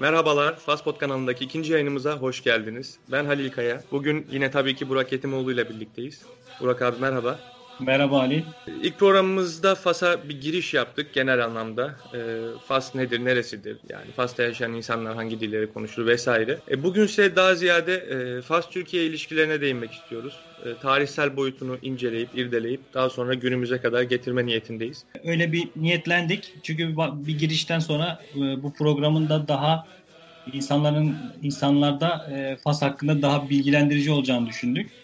Merhabalar, Faspot kanalındaki ikinci yayınımıza hoş geldiniz. Ben Halil Kaya. Bugün yine tabii ki Burak Yetimoğlu ile birlikteyiz. Burak abi merhaba. Merhaba Ali. İlk programımızda Fas'a bir giriş yaptık genel anlamda. E, Fas nedir, neresidir? Yani Fas'ta yaşayan insanlar hangi dilleri konuşur vesaire. E, bugün ise daha ziyade e, Fas-Türkiye ilişkilerine değinmek istiyoruz. E, tarihsel boyutunu inceleyip, irdeleyip daha sonra günümüze kadar getirme niyetindeyiz. Öyle bir niyetlendik. Çünkü bir girişten sonra e, bu programın da daha insanların insanlarda e, Fas hakkında daha bilgilendirici olacağını düşündük.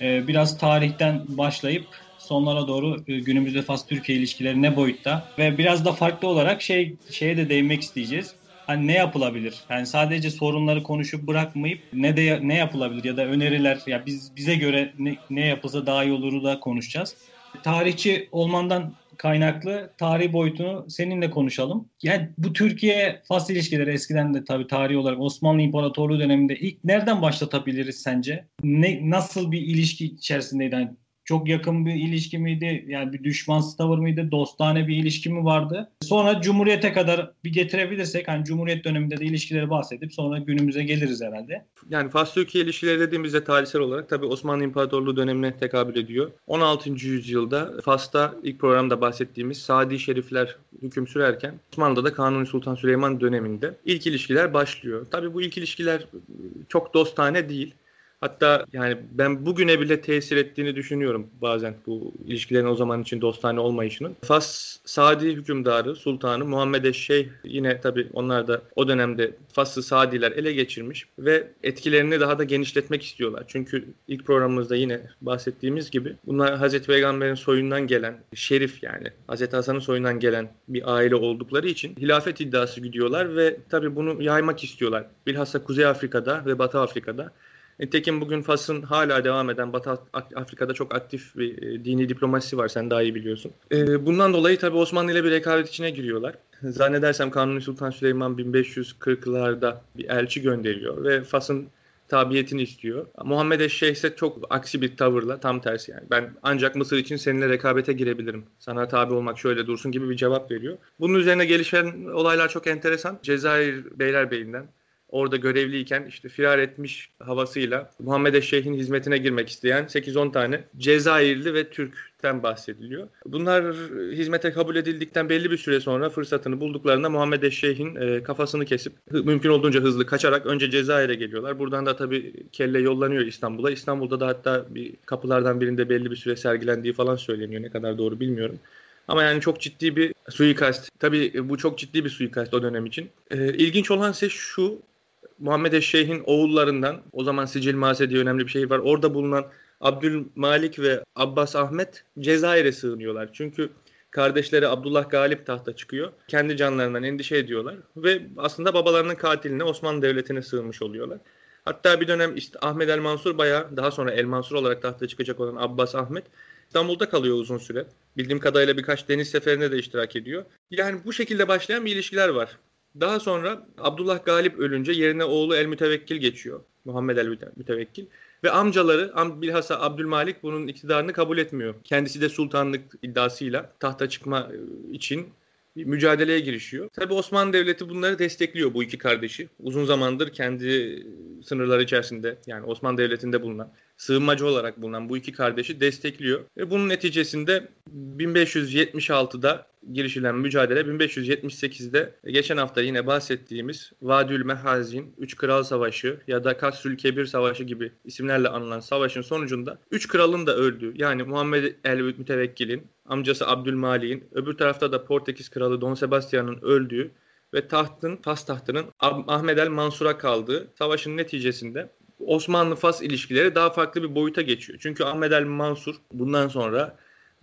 E, biraz tarihten başlayıp sonlara doğru e, günümüzde Fas-Türkiye ilişkileri ne boyutta ve biraz da farklı olarak şey şeye de değinmek isteyeceğiz. Hani ne yapılabilir? Yani sadece sorunları konuşup bırakmayıp ne de ne yapılabilir ya da öneriler ya biz bize göre ne, ne yapılsa daha iyi oluru da konuşacağız. Tarihçi olmandan kaynaklı tarih boyutunu seninle konuşalım. Yani bu Türkiye Fas ilişkileri eskiden de tabii tarihi olarak Osmanlı İmparatorluğu döneminde ilk nereden başlatabiliriz sence? Ne nasıl bir ilişki içerisindeydi? Yani çok yakın bir ilişki miydi? Yani bir düşman tavır mıydı? Dostane bir ilişki mi vardı? Sonra Cumhuriyet'e kadar bir getirebilirsek hani Cumhuriyet döneminde de ilişkileri bahsedip sonra günümüze geliriz herhalde. Yani Fas-Türkiye ilişkileri dediğimizde tarihsel olarak tabii Osmanlı İmparatorluğu dönemine tekabül ediyor. 16. yüzyılda Fas'ta ilk programda bahsettiğimiz Sadi Şerifler hüküm sürerken Osmanlı'da da Kanuni Sultan Süleyman döneminde ilk ilişkiler başlıyor. Tabii bu ilk ilişkiler çok dostane değil. Hatta yani ben bugüne bile tesir ettiğini düşünüyorum bazen bu ilişkilerin o zaman için dostane olmayışının. Fas Sadi hükümdarı, sultanı Muhammed Eşşeyh yine tabi onlar da o dönemde Fas'ı Sadiler ele geçirmiş ve etkilerini daha da genişletmek istiyorlar. Çünkü ilk programımızda yine bahsettiğimiz gibi bunlar Hazreti Peygamber'in soyundan gelen, şerif yani Hazreti Hasan'ın soyundan gelen bir aile oldukları için hilafet iddiası gidiyorlar ve tabi bunu yaymak istiyorlar. Bilhassa Kuzey Afrika'da ve Batı Afrika'da Nitekim bugün Fas'ın hala devam eden Batı Afrika'da çok aktif bir e, dini diplomasisi var. Sen daha iyi biliyorsun. E, bundan dolayı tabii Osmanlı ile bir rekabet içine giriyorlar. Zannedersem Kanuni Sultan Süleyman 1540'larda bir elçi gönderiyor ve Fas'ın tabiyetini istiyor. Muhammed Eşşeyh ise çok aksi bir tavırla tam tersi yani. Ben ancak Mısır için seninle rekabete girebilirim. Sana tabi olmak şöyle dursun gibi bir cevap veriyor. Bunun üzerine gelişen olaylar çok enteresan. Cezayir Beylerbeyi'nden orada görevliyken işte firar etmiş havasıyla Muhammed Eşşeyh'in hizmetine girmek isteyen 8-10 tane Cezayirli ve Türk'ten bahsediliyor. Bunlar hizmete kabul edildikten belli bir süre sonra fırsatını bulduklarında Muhammed Eşşeyh'in e, kafasını kesip mümkün olduğunca hızlı kaçarak önce Cezayir'e geliyorlar. Buradan da tabii kelle yollanıyor İstanbul'a. İstanbul'da da hatta bir kapılardan birinde belli bir süre sergilendiği falan söyleniyor. Ne kadar doğru bilmiyorum. Ama yani çok ciddi bir suikast. Tabii bu çok ciddi bir suikast o dönem için. Ee, ilginç olan ise şu, Muhammed Eşşeyh'in oğullarından o zaman Sicil Mase diye önemli bir şehir var. Orada bulunan Abdülmalik ve Abbas Ahmet Cezayir'e sığınıyorlar. Çünkü kardeşleri Abdullah Galip tahta çıkıyor. Kendi canlarından endişe ediyorlar ve aslında babalarının katiline Osmanlı Devleti'ne sığınmış oluyorlar. Hatta bir dönem işte Ahmet El Mansur bayağı daha sonra El Mansur olarak tahta çıkacak olan Abbas Ahmet İstanbul'da kalıyor uzun süre. Bildiğim kadarıyla birkaç deniz seferine de iştirak ediyor. Yani bu şekilde başlayan bir ilişkiler var. Daha sonra Abdullah Galip ölünce yerine oğlu El Mütevekkil geçiyor. Muhammed El Mütevekkil. Ve amcaları bilhassa Abdülmalik bunun iktidarını kabul etmiyor. Kendisi de sultanlık iddiasıyla tahta çıkma e, için bir mücadeleye girişiyor. Tabi Osmanlı Devleti bunları destekliyor bu iki kardeşi. Uzun zamandır kendi sınırları içerisinde yani Osmanlı Devleti'nde bulunan sığınmacı olarak bulunan bu iki kardeşi destekliyor. Ve bunun neticesinde 1576'da girişilen mücadele 1578'de geçen hafta yine bahsettiğimiz Vadül Mehazin, Üç Kral Savaşı ya da Kasrül Kebir Savaşı gibi isimlerle anılan savaşın sonucunda Üç Kral'ın da öldüğü yani Muhammed el Mütevekkil'in, amcası Abdülmalik'in, öbür tarafta da Portekiz Kralı Don Sebastian'ın öldüğü ve tahtın, Fas tahtının Ahmed el Mansur'a kaldığı savaşın neticesinde Osmanlı-Fas ilişkileri daha farklı bir boyuta geçiyor. Çünkü Ahmed el Mansur bundan sonra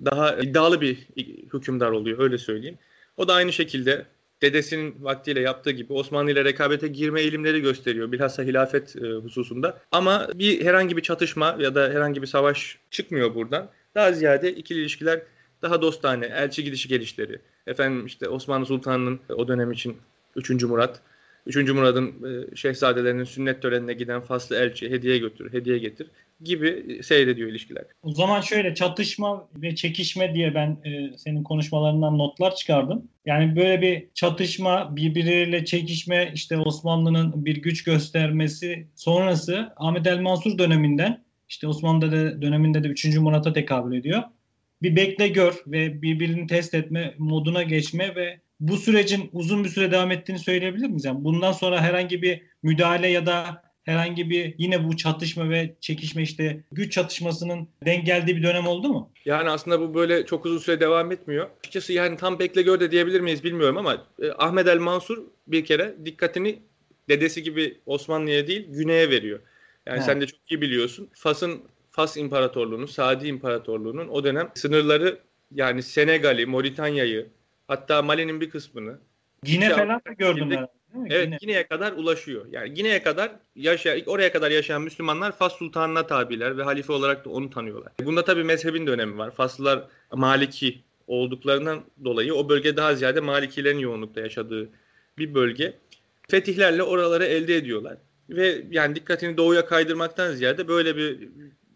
daha iddialı bir hükümdar oluyor öyle söyleyeyim. O da aynı şekilde dedesinin vaktiyle yaptığı gibi Osmanlı ile rekabete girme eğilimleri gösteriyor. Bilhassa hilafet e, hususunda. Ama bir herhangi bir çatışma ya da herhangi bir savaş çıkmıyor buradan. Daha ziyade ikili ilişkiler daha dostane, elçi gidişi gelişleri. Efendim işte Osmanlı Sultanı'nın o dönem için 3. Murat 3. Murad'ın e, şehzadelerinin sünnet törenine giden faslı elçi hediye götür, hediye getir gibi seyrediyor ilişkiler. O zaman şöyle çatışma ve çekişme diye ben e, senin konuşmalarından notlar çıkardım. Yani böyle bir çatışma, birbirleriyle çekişme, işte Osmanlı'nın bir güç göstermesi sonrası Ahmet el Mansur döneminden işte Osmanlı döneminde de 3. Murat'a tekabül ediyor. Bir bekle gör ve birbirini test etme moduna geçme ve bu sürecin uzun bir süre devam ettiğini söyleyebilir miyiz? Yani bundan sonra herhangi bir müdahale ya da herhangi bir yine bu çatışma ve çekişme işte güç çatışmasının denk geldiği bir dönem oldu mu? Yani aslında bu böyle çok uzun süre devam etmiyor. Açıkçası yani tam bekle gör de diyebilir miyiz bilmiyorum ama e, Ahmet el Mansur bir kere dikkatini dedesi gibi Osmanlı'ya değil güneye veriyor. Yani He. sen de çok iyi biliyorsun. Fas'ın Fas İmparatorluğu'nun, Sadi İmparatorluğu'nun o dönem sınırları yani Senegal'i, Moritanya'yı, hatta Mali'nin bir kısmını Gine falan da gördüm ben. Evet Gine. Gine'ye kadar ulaşıyor. Yani Gine'ye kadar yaşa oraya kadar yaşayan Müslümanlar Fas Sultanı'na tabiler ve halife olarak da onu tanıyorlar. Bunda tabii mezhebin de önemi var. Faslılar Maliki olduklarından dolayı o bölge daha ziyade Malikilerin yoğunlukta yaşadığı bir bölge. Fetihlerle oraları elde ediyorlar. Ve yani dikkatini doğuya kaydırmaktan ziyade böyle bir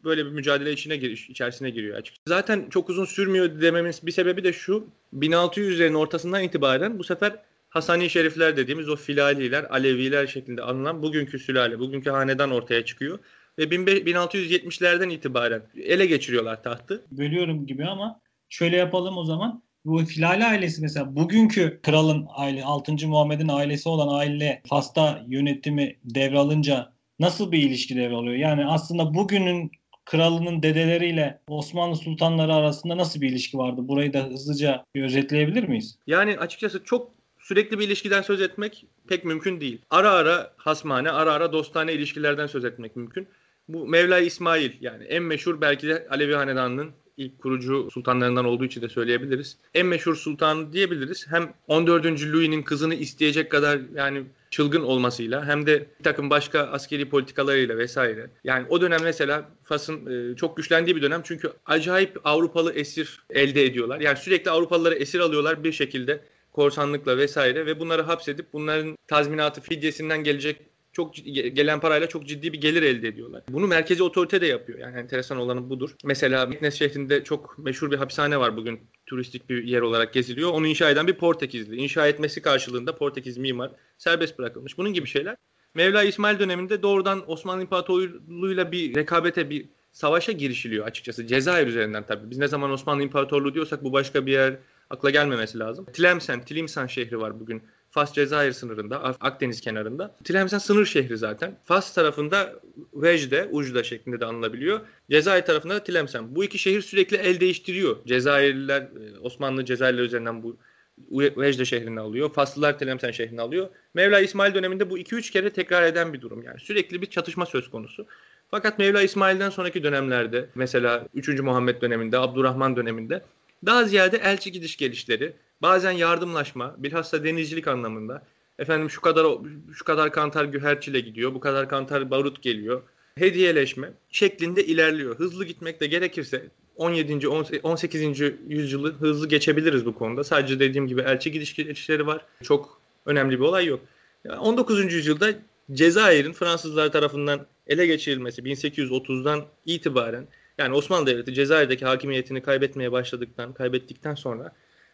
böyle bir mücadele içine giriş, içerisine giriyor açıkçası. Zaten çok uzun sürmüyor dememiz bir sebebi de şu. 1600'lerin ortasından itibaren bu sefer Hasani Şerifler dediğimiz o filaliler, Aleviler şeklinde anılan bugünkü sülale, bugünkü hanedan ortaya çıkıyor. Ve 1670'lerden itibaren ele geçiriyorlar tahtı. Bölüyorum gibi ama şöyle yapalım o zaman. Bu Filali ailesi mesela bugünkü kralın aile, 6. Muhammed'in ailesi olan aile Fas'ta yönetimi devralınca nasıl bir ilişki devralıyor? Yani aslında bugünün kralının dedeleriyle Osmanlı sultanları arasında nasıl bir ilişki vardı? Burayı da hızlıca bir özetleyebilir miyiz? Yani açıkçası çok sürekli bir ilişkiden söz etmek pek mümkün değil. Ara ara hasmane, ara ara dostane ilişkilerden söz etmek mümkün. Bu Mevla İsmail yani en meşhur belki de Alevi Hanedanı'nın ilk kurucu sultanlarından olduğu için de söyleyebiliriz. En meşhur sultan diyebiliriz. Hem 14. Louis'nin kızını isteyecek kadar yani çılgın olmasıyla hem de bir takım başka askeri politikalarıyla vesaire. Yani o dönem mesela Fas'ın e, çok güçlendiği bir dönem çünkü acayip Avrupalı esir elde ediyorlar. Yani sürekli Avrupalıları esir alıyorlar bir şekilde korsanlıkla vesaire ve bunları hapsedip bunların tazminatı fidyesinden gelecek çok gelen parayla çok ciddi bir gelir elde ediyorlar. Bunu merkezi otorite de yapıyor. Yani enteresan olanı budur. Mesela Meknes şehrinde çok meşhur bir hapishane var bugün. Turistik bir yer olarak geziliyor. Onu inşa eden bir Portekizli. İnşa etmesi karşılığında Portekiz mimar serbest bırakılmış. Bunun gibi şeyler. Mevla İsmail döneminde doğrudan Osmanlı İmparatorluğu'yla bir rekabete, bir savaşa girişiliyor açıkçası. Cezayir üzerinden tabii. Biz ne zaman Osmanlı İmparatorluğu diyorsak bu başka bir yer akla gelmemesi lazım. Tlemcen, Tlimsan şehri var bugün Fas Cezayir sınırında, Akdeniz kenarında. Tlemcen sınır şehri zaten. Fas tarafında Vecde, Ujda şeklinde de anılabiliyor. Cezayir tarafında da Tlemcen. Bu iki şehir sürekli el değiştiriyor. Cezayirliler, e, Osmanlı Cezayirliler üzerinden bu Vecde şehrini alıyor. Faslılar Tlemcen şehrini alıyor. Mevla İsmail döneminde bu 2-3 kere tekrar eden bir durum. Yani sürekli bir çatışma söz konusu. Fakat Mevla İsmail'den sonraki dönemlerde mesela 3. Muhammed döneminde, Abdurrahman döneminde daha ziyade elçi gidiş gelişleri, bazen yardımlaşma, bilhassa denizcilik anlamında. Efendim şu kadar şu kadar kantar güherçile gidiyor, bu kadar kantar barut geliyor. Hediyeleşme şeklinde ilerliyor. Hızlı gitmek de gerekirse 17. 18. yüzyılı hızlı geçebiliriz bu konuda. Sadece dediğim gibi elçi gidiş gelişleri var. Çok önemli bir olay yok. 19. yüzyılda Cezayir'in Fransızlar tarafından ele geçirilmesi 1830'dan itibaren yani Osmanlı Devleti Cezayir'deki hakimiyetini kaybetmeye başladıktan, kaybettikten sonra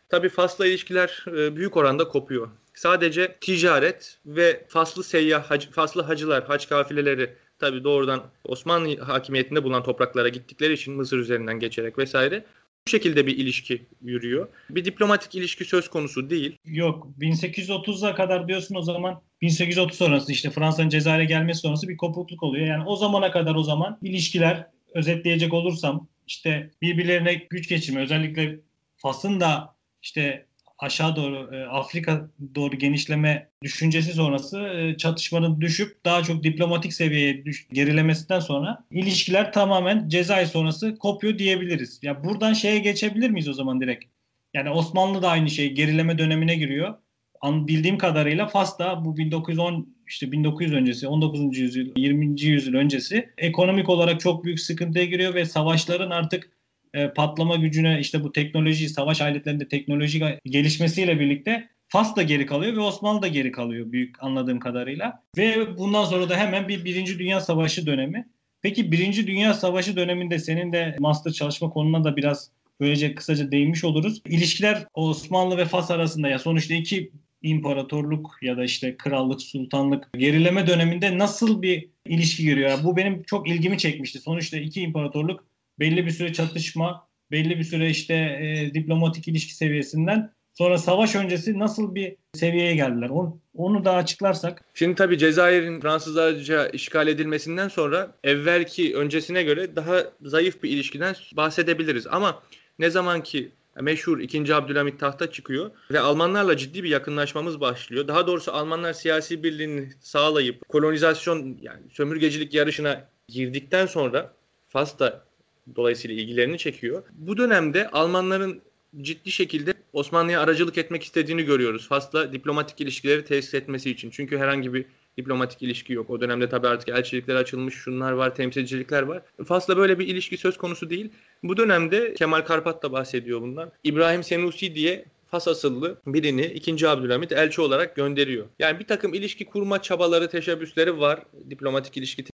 tabii Fas'la ilişkiler e, büyük oranda kopuyor. Sadece ticaret ve Faslı seyyah, Faslı hacılar, hac kafileleri tabii doğrudan Osmanlı hakimiyetinde bulunan topraklara gittikleri için Mısır üzerinden geçerek vesaire bu şekilde bir ilişki yürüyor. Bir diplomatik ilişki söz konusu değil. Yok 1830'a kadar diyorsun o zaman 1830 sonrası işte Fransa'nın Cezayir'e gelmesi sonrası bir kopukluk oluyor. Yani o zamana kadar o zaman ilişkiler özetleyecek olursam işte birbirlerine güç geçirme özellikle Fas'ın da işte aşağı doğru e, Afrika doğru genişleme düşüncesi sonrası e, çatışmanın düşüp daha çok diplomatik seviyeye düş, gerilemesinden sonra ilişkiler tamamen Cezayir sonrası kopuyor diyebiliriz. Ya buradan şeye geçebilir miyiz o zaman direkt? Yani Osmanlı da aynı şey gerileme dönemine giriyor. An, bildiğim kadarıyla Fas da bu 1910 işte 1900 öncesi, 19. yüzyıl, 20. yüzyıl öncesi ekonomik olarak çok büyük sıkıntıya giriyor ve savaşların artık e, patlama gücüne işte bu teknoloji, savaş aletlerinde teknoloji gelişmesiyle birlikte Fas da geri kalıyor ve Osmanlı da geri kalıyor büyük anladığım kadarıyla. Ve bundan sonra da hemen bir Birinci Dünya Savaşı dönemi. Peki Birinci Dünya Savaşı döneminde senin de master çalışma konuna da biraz böylece kısaca değinmiş oluruz. İlişkiler Osmanlı ve Fas arasında ya sonuçta iki imparatorluk ya da işte krallık, sultanlık gerileme döneminde nasıl bir ilişki görüyor? Bu benim çok ilgimi çekmişti. Sonuçta iki imparatorluk belli bir süre çatışma, belli bir süre işte e, diplomatik ilişki seviyesinden sonra savaş öncesi nasıl bir seviyeye geldiler? Onu, onu da açıklarsak. Şimdi tabii Cezayir'in Fransızlarca işgal edilmesinden sonra evvelki öncesine göre daha zayıf bir ilişkiden bahsedebiliriz. Ama ne zaman ki meşhur 2. Abdülhamit tahta çıkıyor ve Almanlarla ciddi bir yakınlaşmamız başlıyor. Daha doğrusu Almanlar siyasi birliğini sağlayıp kolonizasyon yani sömürgecilik yarışına girdikten sonra Fas da dolayısıyla ilgilerini çekiyor. Bu dönemde Almanların ciddi şekilde Osmanlı'ya aracılık etmek istediğini görüyoruz. Fas'la diplomatik ilişkileri tesis etmesi için. Çünkü herhangi bir diplomatik ilişki yok. O dönemde tabii artık elçilikler açılmış, şunlar var, temsilcilikler var. Fas'la böyle bir ilişki söz konusu değil. Bu dönemde Kemal Karpat da bahsediyor bundan. İbrahim Senusi diye Fas asıllı birini 2. Abdülhamit elçi olarak gönderiyor. Yani bir takım ilişki kurma çabaları, teşebbüsleri var. Diplomatik ilişki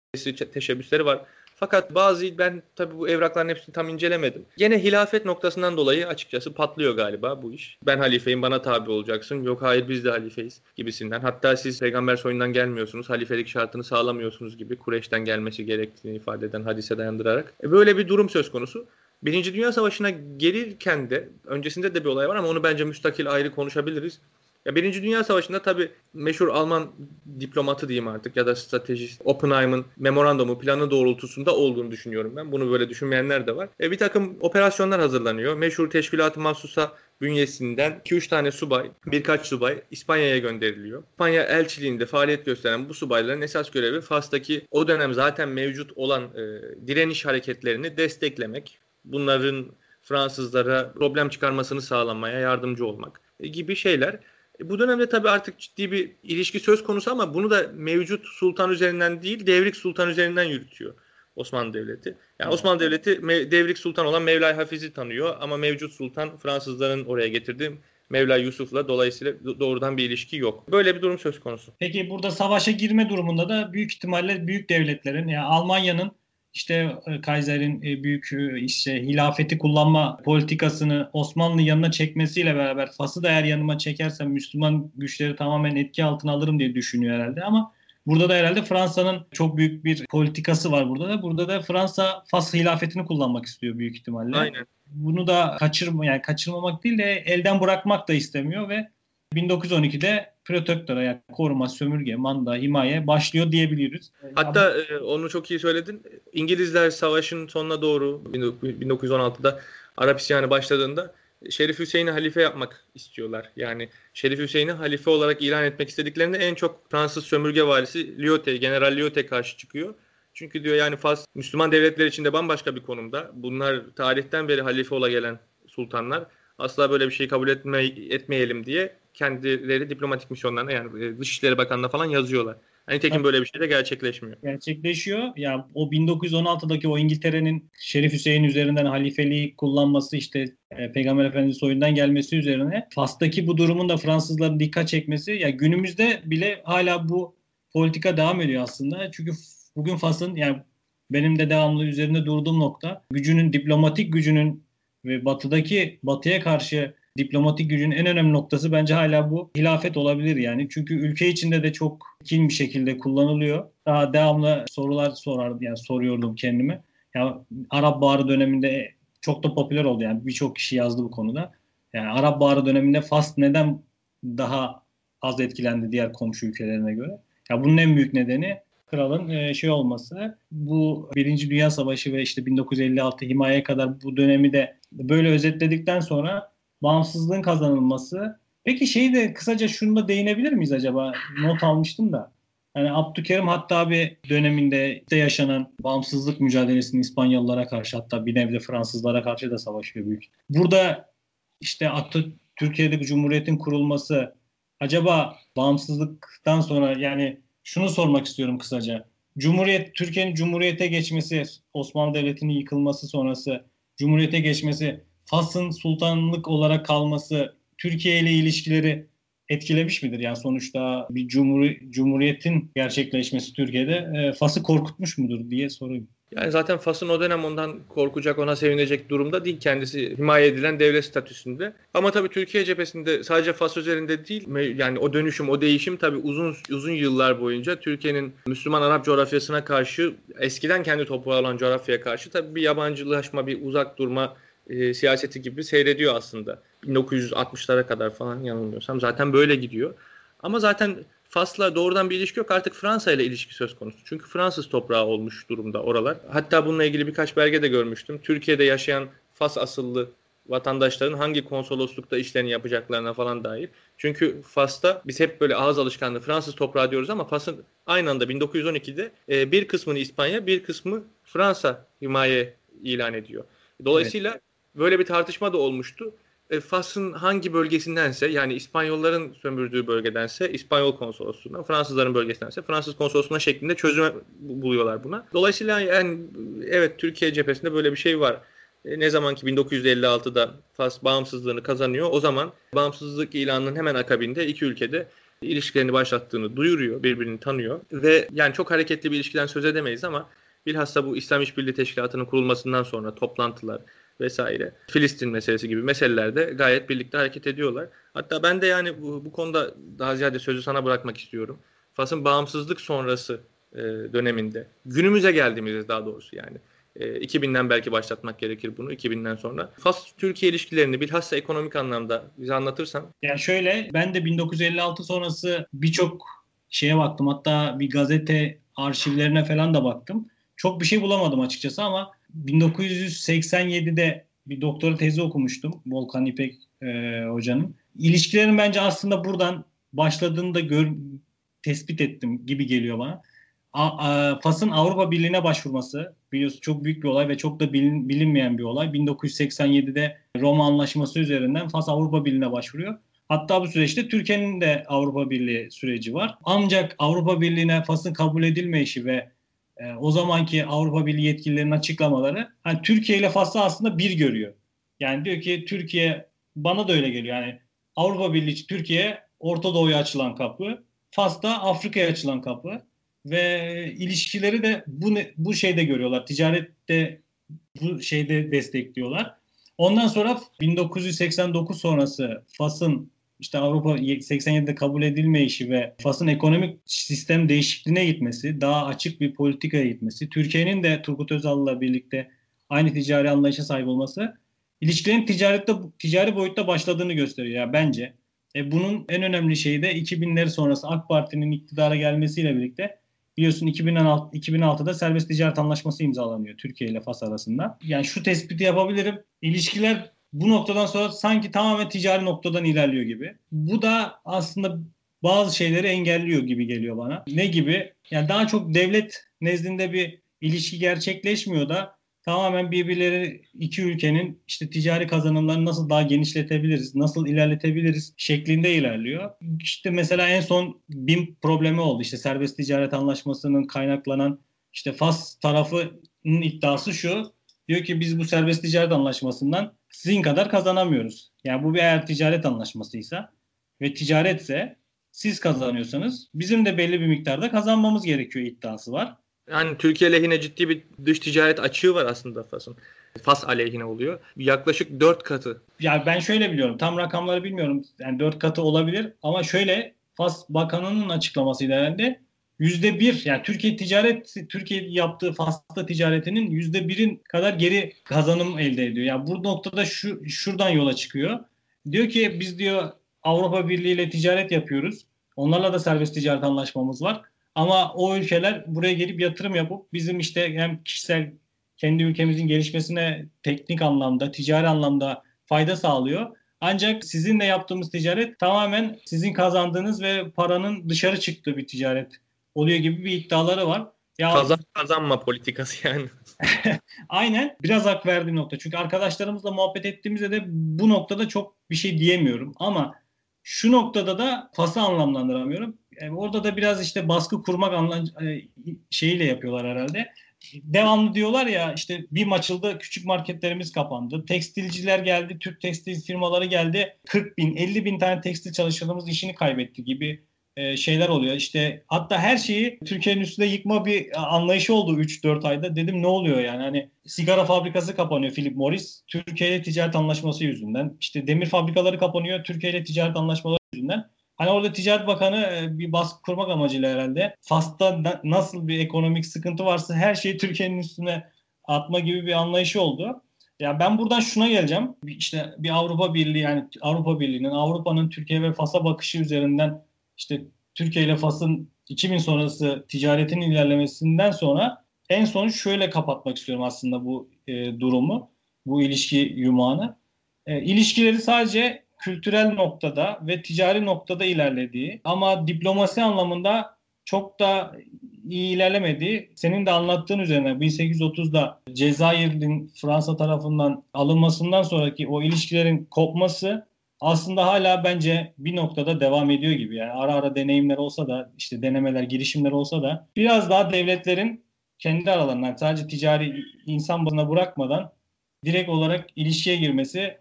teşebbüsleri var. Fakat bazı ben tabii bu evrakların hepsini tam incelemedim. Yine hilafet noktasından dolayı açıkçası patlıyor galiba bu iş. Ben halifeyim bana tabi olacaksın. Yok hayır biz de halifeyiz gibisinden. Hatta siz peygamber soyundan gelmiyorsunuz. Halifelik şartını sağlamıyorsunuz gibi Kureyş'ten gelmesi gerektiğini ifade eden hadise dayandırarak. E böyle bir durum söz konusu. Birinci Dünya Savaşı'na gelirken de öncesinde de bir olay var ama onu bence müstakil ayrı konuşabiliriz. Ya Birinci Dünya Savaşı'nda tabii meşhur Alman diplomatı diyeyim artık ya da stratejist Oppenheim'ın memorandumu planı doğrultusunda olduğunu düşünüyorum ben. Bunu böyle düşünmeyenler de var. E, bir takım operasyonlar hazırlanıyor. Meşhur Teşkilat-ı Mahsusa bünyesinden 2-3 tane subay, birkaç subay İspanya'ya gönderiliyor. İspanya elçiliğinde faaliyet gösteren bu subayların esas görevi Fas'taki o dönem zaten mevcut olan e, direniş hareketlerini desteklemek. Bunların Fransızlara problem çıkarmasını sağlamaya yardımcı olmak e, gibi şeyler. E, bu dönemde tabii artık ciddi bir ilişki söz konusu ama bunu da mevcut sultan üzerinden değil devrik sultan üzerinden yürütüyor Osmanlı Devleti. Yani Osmanlı Devleti devrik sultan olan Mevlay Hafiz'i tanıyor ama mevcut sultan Fransızların oraya getirdiği Mevla Yusuf'la dolayısıyla doğrudan bir ilişki yok. Böyle bir durum söz konusu. Peki burada savaşa girme durumunda da büyük ihtimalle büyük devletlerin yani Almanya'nın işte e, Kaiser'in e, büyük e, işte hilafeti kullanma politikasını Osmanlı yanına çekmesiyle beraber Fas'ı da eğer yanıma çekersem Müslüman güçleri tamamen etki altına alırım diye düşünüyor herhalde ama Burada da herhalde Fransa'nın çok büyük bir politikası var burada da. Burada da Fransa Fas hilafetini kullanmak istiyor büyük ihtimalle. Aynen. Bunu da kaçırma yani kaçırmamak değil de elden bırakmak da istemiyor ve 1912'de protektora yani koruma, sömürge, manda, himaye başlıyor diyebiliriz. Hatta e, onu çok iyi söyledin. İngilizler savaşın sonuna doğru 1916'da Arap isyanı başladığında Şerif Hüseyin'i halife yapmak istiyorlar. Yani Şerif Hüseyin'i halife olarak ilan etmek istediklerinde en çok Fransız sömürge valisi Lyote, General Lyote karşı çıkıyor. Çünkü diyor yani Fas Müslüman devletler içinde bambaşka bir konumda. Bunlar tarihten beri halife ola gelen sultanlar. Asla böyle bir şeyi kabul etme, etmeyelim diye kendileri diplomatik misyonlarına yani e, Dışişleri Bakanı'na falan yazıyorlar. Yani tekin böyle bir şey de gerçekleşmiyor. Gerçekleşiyor. Ya o 1916'daki o İngiltere'nin Şerif Hüseyin üzerinden halifeliği kullanması işte e, Peygamber Efendimiz soyundan gelmesi üzerine Fas'taki bu durumun da Fransızların dikkat çekmesi ya günümüzde bile hala bu politika devam ediyor aslında. Çünkü bugün Fas'ın yani benim de devamlı üzerinde durduğum nokta gücünün diplomatik gücünün ve batıdaki batıya karşı diplomatik gücün en önemli noktası bence hala bu hilafet olabilir yani. Çünkü ülke içinde de çok kin bir şekilde kullanılıyor. Daha devamlı sorular sorar yani soruyordum kendime. Ya Arap Baharı döneminde çok da popüler oldu yani birçok kişi yazdı bu konuda. Yani Arap Baharı döneminde Fas neden daha az etkilendi diğer komşu ülkelerine göre? Ya bunun en büyük nedeni kralın e, şey olması. Bu Birinci Dünya Savaşı ve işte 1956 himaye kadar bu dönemi de böyle özetledikten sonra bağımsızlığın kazanılması. Peki şeyi de kısaca şunu da değinebilir miyiz acaba? Not almıştım da. Yani Abdülkerim hatta bir döneminde de yaşanan bağımsızlık mücadelesini İspanyollara karşı hatta bir nevde Fransızlara karşı da savaşıyor büyük. Burada işte Türkiye'deki Cumhuriyet'in kurulması acaba bağımsızlıktan sonra yani şunu sormak istiyorum kısaca. Cumhuriyet Türkiye'nin Cumhuriyet'e geçmesi, Osmanlı Devleti'nin yıkılması sonrası Cumhuriyet'e geçmesi Fas'ın sultanlık olarak kalması, Türkiye ile ilişkileri etkilemiş midir? Yani sonuçta bir cumhur, cumhuriyetin gerçekleşmesi Türkiye'de e, Fas'ı korkutmuş mudur diye sorayım. Yani zaten Fas'ın o dönem ondan korkacak, ona sevinecek durumda değil. Kendisi himaye edilen devlet statüsünde. Ama tabii Türkiye cephesinde sadece Fas üzerinde değil, yani o dönüşüm, o değişim tabii uzun uzun yıllar boyunca Türkiye'nin Müslüman Arap coğrafyasına karşı, eskiden kendi toprağı olan coğrafyaya karşı tabii bir yabancılaşma, bir uzak durma e, siyaseti gibi seyrediyor aslında. 1960'lara kadar falan yanılmıyorsam zaten böyle gidiyor. Ama zaten Fas'la doğrudan bir ilişki yok. Artık Fransa ile ilişki söz konusu. Çünkü Fransız toprağı olmuş durumda oralar. Hatta bununla ilgili birkaç belge de görmüştüm. Türkiye'de yaşayan Fas asıllı vatandaşların hangi konsoloslukta işlerini yapacaklarına falan dair. Çünkü Fas'ta biz hep böyle ağız alışkanlığı Fransız toprağı diyoruz ama Fas'ın aynı anda 1912'de e, bir kısmını İspanya, bir kısmı Fransa himaye ilan ediyor. Dolayısıyla evet. Böyle bir tartışma da olmuştu. E, Fas'ın hangi bölgesindense yani İspanyolların sömürdüğü bölgedense İspanyol konsolosluğundan, Fransızların bölgesindense Fransız konsolosluğuna şeklinde çözüm buluyorlar buna. Dolayısıyla yani evet Türkiye cephesinde böyle bir şey var. E, ne zaman ki 1956'da Fas bağımsızlığını kazanıyor o zaman bağımsızlık ilanının hemen akabinde iki ülkede ilişkilerini başlattığını duyuruyor, birbirini tanıyor ve yani çok hareketli bir ilişkiden söz edemeyiz ama bilhassa bu İslam İşbirliği Teşkilatı'nın kurulmasından sonra toplantılar, vesaire. Filistin meselesi gibi meselelerde gayet birlikte hareket ediyorlar. Hatta ben de yani bu, bu konuda daha ziyade sözü sana bırakmak istiyorum. Fas'ın bağımsızlık sonrası e, döneminde günümüze geldiğimizde daha doğrusu yani e, 2000'den belki başlatmak gerekir bunu 2000'den sonra. Fas-Türkiye ilişkilerini bilhassa ekonomik anlamda bize anlatırsan. Yani şöyle ben de 1956 sonrası birçok şeye baktım. Hatta bir gazete arşivlerine falan da baktım. Çok bir şey bulamadım açıkçası ama 1987'de bir doktora tezi okumuştum Volkan İpek e, hocanın. İlişkilerin bence aslında buradan başladığını da gör, tespit ettim gibi geliyor bana. Fas'ın Avrupa Birliği'ne başvurması biliyorsun çok büyük bir olay ve çok da bilin, bilinmeyen bir olay. 1987'de Roma Anlaşması üzerinden Fas Avrupa Birliği'ne başvuruyor. Hatta bu süreçte Türkiye'nin de Avrupa Birliği süreci var. Ancak Avrupa Birliği'ne Fas'ın kabul edilmeyişi ve e, o zamanki Avrupa Birliği yetkililerinin açıklamaları hani Türkiye ile Fas'ı aslında bir görüyor. Yani diyor ki Türkiye bana da öyle geliyor. Yani Avrupa Birliği Türkiye Orta Doğu'ya açılan kapı, Fas'ta Afrika'ya açılan kapı ve ilişkileri de bu bu şeyde görüyorlar. Ticarette bu şeyde destekliyorlar. Ondan sonra 1989 sonrası Fas'ın işte Avrupa 87'de kabul edilmeyişi ve Fas'ın ekonomik sistem değişikliğine gitmesi, daha açık bir politikaya gitmesi, Türkiye'nin de Turgut Özal'la birlikte aynı ticari anlayışa sahip olması ilişkilerin ticarette ticari boyutta başladığını gösteriyor ya bence. E bunun en önemli şeyi de 2000'ler sonrası AK Parti'nin iktidara gelmesiyle birlikte biliyorsun 2006, 2006'da serbest ticaret anlaşması imzalanıyor Türkiye ile Fas arasında. Yani şu tespiti yapabilirim. İlişkiler bu noktadan sonra sanki tamamen ticari noktadan ilerliyor gibi. Bu da aslında bazı şeyleri engelliyor gibi geliyor bana. Ne gibi? Yani daha çok devlet nezdinde bir ilişki gerçekleşmiyor da tamamen birbirleri iki ülkenin işte ticari kazanımlarını nasıl daha genişletebiliriz, nasıl ilerletebiliriz şeklinde ilerliyor. İşte mesela en son BİM problemi oldu. İşte serbest ticaret anlaşmasının kaynaklanan işte Fas tarafının iddiası şu. Diyor ki biz bu serbest ticaret anlaşmasından sizin kadar kazanamıyoruz. Yani bu bir eğer ticaret anlaşmasıysa ve ticaretse siz kazanıyorsanız bizim de belli bir miktarda kazanmamız gerekiyor iddiası var. Yani Türkiye lehine ciddi bir dış ticaret açığı var aslında Fas'ın. Fas aleyhine oluyor. Yaklaşık 4 katı. Ya ben şöyle biliyorum. Tam rakamları bilmiyorum. Yani 4 katı olabilir ama şöyle Fas Bakanı'nın açıklamasıyla herhalde yüzde bir yani Türkiye ticaret Türkiye yaptığı Fas'ta ticaretinin yüzde birin kadar geri kazanım elde ediyor. Yani bu noktada şu şuradan yola çıkıyor. Diyor ki biz diyor Avrupa Birliği ile ticaret yapıyoruz. Onlarla da serbest ticaret anlaşmamız var. Ama o ülkeler buraya gelip yatırım yapıp bizim işte hem kişisel kendi ülkemizin gelişmesine teknik anlamda, ticari anlamda fayda sağlıyor. Ancak sizinle yaptığımız ticaret tamamen sizin kazandığınız ve paranın dışarı çıktığı bir ticaret oluyor gibi bir iddiaları var. Ya, Kazan kazanma politikası yani. Aynen. Biraz hak verdiğim nokta. Çünkü arkadaşlarımızla muhabbet ettiğimizde de bu noktada çok bir şey diyemiyorum. Ama şu noktada da Fas'ı anlamlandıramıyorum. Yani orada da biraz işte baskı kurmak anlam e, şeyiyle yapıyorlar herhalde. devamlı diyorlar ya işte bir açıldı küçük marketlerimiz kapandı. Tekstilciler geldi, Türk tekstil firmaları geldi. 40 bin, 50 bin tane tekstil çalışanımız işini kaybetti gibi e, şeyler oluyor. İşte hatta her şeyi Türkiye'nin üstünde yıkma bir anlayışı oldu 3-4 ayda. Dedim ne oluyor yani? Hani sigara fabrikası kapanıyor Philip Morris. Türkiye ile ticaret anlaşması yüzünden. İşte demir fabrikaları kapanıyor Türkiye ile ticaret anlaşmaları yüzünden. Hani orada Ticaret Bakanı e, bir baskı kurmak amacıyla herhalde Fas'ta nasıl bir ekonomik sıkıntı varsa her şeyi Türkiye'nin üstüne atma gibi bir anlayışı oldu. Ya ben buradan şuna geleceğim. İşte bir Avrupa Birliği yani Avrupa Birliği'nin Avrupa'nın Türkiye ve Fas'a bakışı üzerinden işte Türkiye ile Fas'ın 2000 sonrası ticaretin ilerlemesinden sonra en son şöyle kapatmak istiyorum aslında bu e, durumu, bu ilişki yumağını. E, ilişkileri sadece kültürel noktada ve ticari noktada ilerlediği ama diplomasi anlamında çok da iyi ilerlemediği senin de anlattığın üzerine 1830'da Cezayir'in Fransa tarafından alınmasından sonraki o ilişkilerin kopması aslında hala bence bir noktada devam ediyor gibi. Yani ara ara deneyimler olsa da işte denemeler, girişimler olsa da biraz daha devletlerin kendi aralarından sadece ticari insan bazına bırakmadan direkt olarak ilişkiye girmesi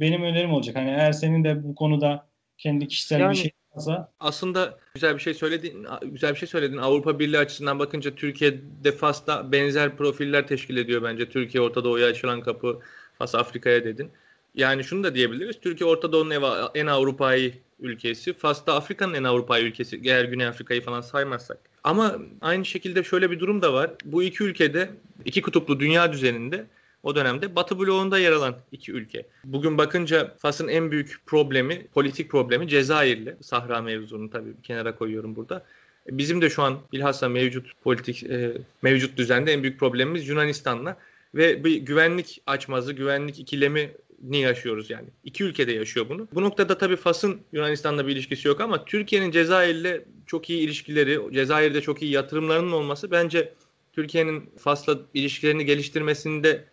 benim önerim olacak. Hani eğer senin de bu konuda kendi kişisel yani, bir şey varsa. Aslında güzel bir şey söyledin. Güzel bir şey söyledin. Avrupa Birliği açısından bakınca Türkiye'de Fas'ta benzer profiller teşkil ediyor bence. Türkiye Orta Doğu'ya açılan kapı, Fas Afrika'ya dedin. Yani şunu da diyebiliriz. Türkiye Orta Doğu'nun en Avrupa'yı ülkesi. Fas'ta Afrika'nın en Avrupa'yı ülkesi. Eğer Güney Afrika'yı falan saymazsak. Ama aynı şekilde şöyle bir durum da var. Bu iki ülkede iki kutuplu dünya düzeninde o dönemde Batı bloğunda yer alan iki ülke. Bugün bakınca Fas'ın en büyük problemi, politik problemi Cezayir'le. Sahra mevzunu tabii kenara koyuyorum burada. Bizim de şu an bilhassa mevcut politik e, mevcut düzende en büyük problemimiz Yunanistan'la ve bir güvenlik açmazı, güvenlik ikilemi ni yaşıyoruz yani. İki ülkede yaşıyor bunu. Bu noktada tabii Fas'ın Yunanistan'la bir ilişkisi yok ama Türkiye'nin Cezayir'le çok iyi ilişkileri, Cezayir'de çok iyi yatırımlarının olması bence Türkiye'nin Fas'la ilişkilerini geliştirmesinde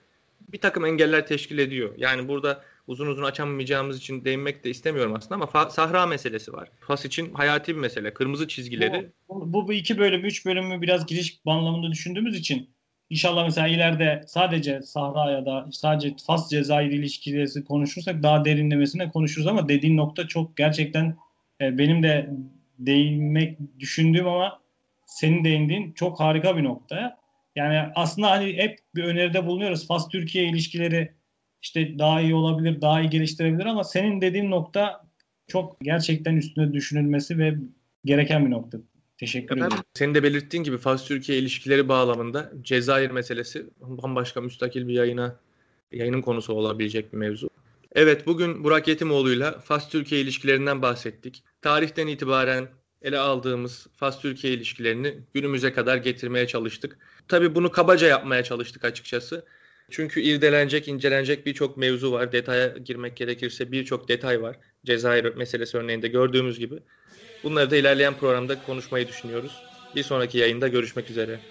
bir takım engeller teşkil ediyor. Yani burada uzun uzun açamayacağımız için değinmek de istemiyorum aslında ama Sahra meselesi var. Fas için hayati bir mesele. Kırmızı çizgileri. Bu, bu, bu iki bölüm, üç bölümü biraz giriş anlamında düşündüğümüz için İnşallah mesela ileride sadece Sahra ya da sadece Fas Cezayir ilişkileri konuşursak daha derinlemesine konuşuruz ama dediğin nokta çok gerçekten e, benim de değinmek düşündüğüm ama senin değindiğin çok harika bir nokta. Yani aslında hani hep bir öneride bulunuyoruz. Fas Türkiye ilişkileri işte daha iyi olabilir, daha iyi geliştirebilir ama senin dediğin nokta çok gerçekten üstüne düşünülmesi ve gereken bir nokta. Teşekkür ederim. Senin de belirttiğin gibi Fas-Türkiye ilişkileri bağlamında Cezayir meselesi bambaşka müstakil bir yayına yayının konusu olabilecek bir mevzu. Evet bugün Burak Yetimoğlu'yla Fas-Türkiye ilişkilerinden bahsettik. Tarihten itibaren ele aldığımız Fas-Türkiye ilişkilerini günümüze kadar getirmeye çalıştık. Tabii bunu kabaca yapmaya çalıştık açıkçası. Çünkü irdelenecek, incelenecek birçok mevzu var. Detaya girmek gerekirse birçok detay var. Cezayir meselesi örneğinde gördüğümüz gibi. Bunları da ilerleyen programda konuşmayı düşünüyoruz. Bir sonraki yayında görüşmek üzere.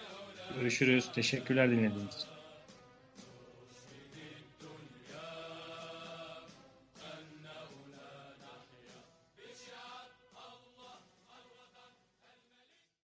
Görüşürüz. Teşekkürler dinlediğiniz için.